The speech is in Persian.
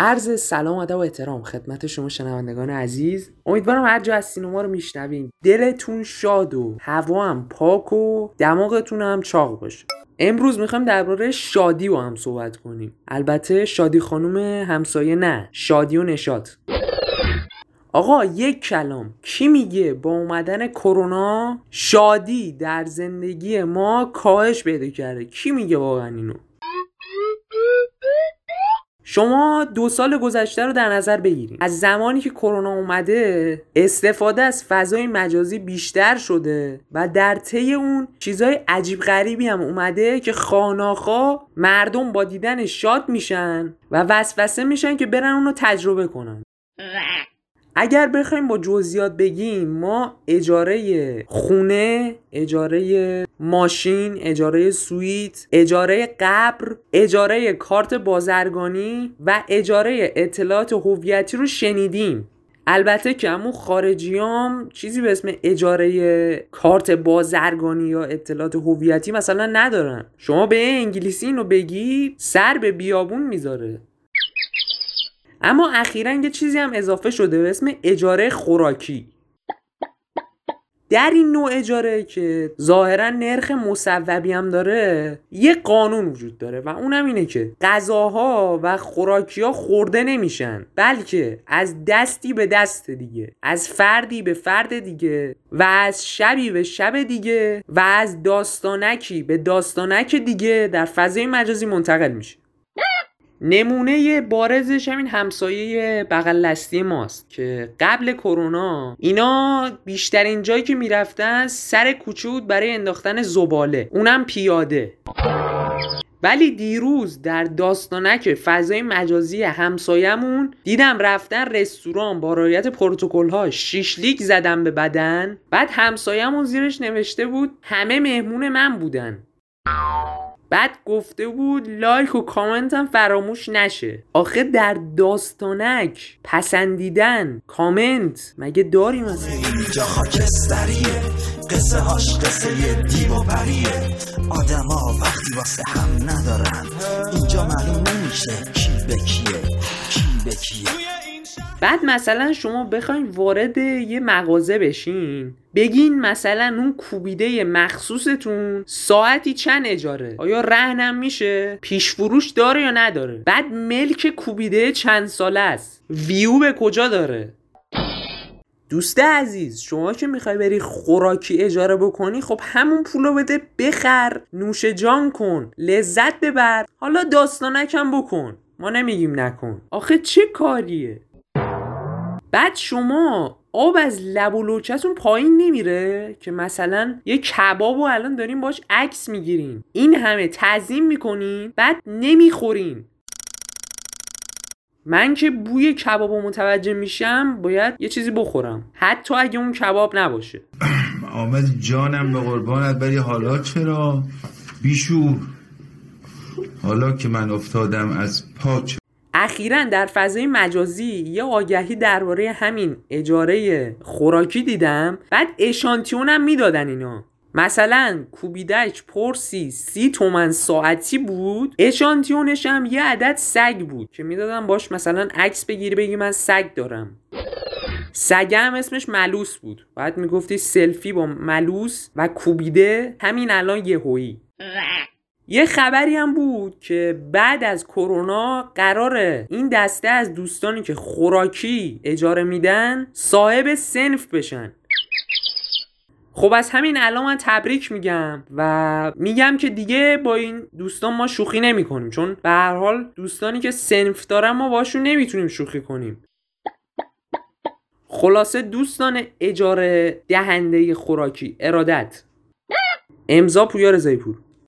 عرض سلام ادب و احترام. خدمت شما شنوندگان عزیز. امیدوارم هر جا از ما رو میشنوین. دلتون شاد و هوا هم پاک و دماغتون هم چاق باشه. امروز می‌خوایم درباره شادی با هم صحبت کنیم. البته شادی خانم همسایه نه شادی و نشاد آقا یک کلام. کی میگه با اومدن کرونا شادی در زندگی ما کاهش پیدا کرده؟ کی میگه واقعا اینو؟ شما دو سال گذشته رو در نظر بگیرید. از زمانی که کرونا اومده استفاده از فضای مجازی بیشتر شده و در طی اون چیزای عجیب غریبی هم اومده که خاناخا مردم با دیدن شاد میشن و وسوسه میشن که برن اونو تجربه کنن. اگر بخوایم با جزئیات بگیم ما اجاره خونه اجاره ماشین اجاره سویت اجاره قبر اجاره کارت بازرگانی و اجاره اطلاعات هویتی رو شنیدیم. البته که همون خارجیام چیزی به اسم اجاره کارت بازرگانی یا اطلاعات هویتی مثلا ندارن. شما به انگلیسی اینو بگی سر به بیابون می‌ذاره. اما اخیرا یه چیزی هم اضافه شده به اسم اجاره خوراکی. در این نوع اجاره که ظاهرا نرخ مصوبی هم داره یه قانون وجود داره و اونم اینه که غذاها و خوراکی ها خورده نمیشن بلکه از دستی به دست دیگه از فردی به فرد دیگه و از شبی به شب دیگه و از داستانکی به داستانک دیگه در فضای مجازی منتقل میشه. نمونه بارزش همین همسایه بغل لستی ماست که قبل کرونا اینا بیشترین جایی که می‌رفتن سر کوچه بود برای انداختن زباله. اونم پیاده. ولی دیروز در داستانک فضای مجازی همسایمون دیدم رفتن رستوران با رعایت پروتکل ها شیشلیک زدن به بدن. بعد همسایمون زیرش نوشته بود همه مهمون من بودن. بعد گفته بود لایک و کامنت هم فراموش نشه. آخه در داستانک پسندیدن کامنت. مگه داریم مثلا اینجا خاکستریه. قصه هاش قصه دیو و پریه ها وقتی واسه هم ندارن. اینجا معلوم نمیشه کی به کیه. کی به کیه. بعد مثلا شما بخواین وارد یه مغازه بشین بگین مثلا اون کوبیده مخصوصتون ساعتی چند اجاره؟ آیا رهنم میشه؟ پیش فروش داره یا نداره؟ بعد ملک کوبیده چند ساله است؟ ویو به کجا داره؟ دوست عزیز شما که می‌خوای بری خوراکی اجاره بکنی خب همون پولو بده بخر نوش جان کن لذت ببر. حالا داستانکم بکن. ما نمیگیم نکن. آخه چه کاریه؟ بعد شما آب از لب و لوچتون پایین نمیره که مثلا یه کباب و الان داریم باش عکس می‌گیرین. این همه تعظیم می‌کنین بعد نمی‌خورین. من که بوی کباب متوجه میشم باید یه چیزی بخورم. حتی اگه اون کباب نباشه. آمد جانم به قربانت بری حالا چرا؟ بیشور. حالا که من افتادم از پا اخیرا در فضای مجازی یه آگهی درباره همین اجاره خوراکی دیدم. بعد اشانتیون می‌دادن اینا مثلا کوبیدک پرسی سی تومن ساعتی بود. اشانتیونش هم یه عدد سگ بود که می‌دادم باش مثلا عکس بگیری بگی من سگ دارم. سگم اسمش ملوس بود. بعد می‌گفتی سلفی با ملوس و کوبیده همین الان یه هویی یه خبری هم بود که بعد از کرونا قراره این دسته از دوستانی که خوراکی اجاره میدن صاحب سنف بشن. خب از همین الان من تبریک میگم و میگم که دیگه با این دوستان ما شوخی نمی کنیم چون به هر حال دوستانی که سنف دارن ما باشون نمی‌تونیم شوخی کنیم. خلاصه دوستان اجاره دهنده خوراکی ارادت. امضا پویار زیپور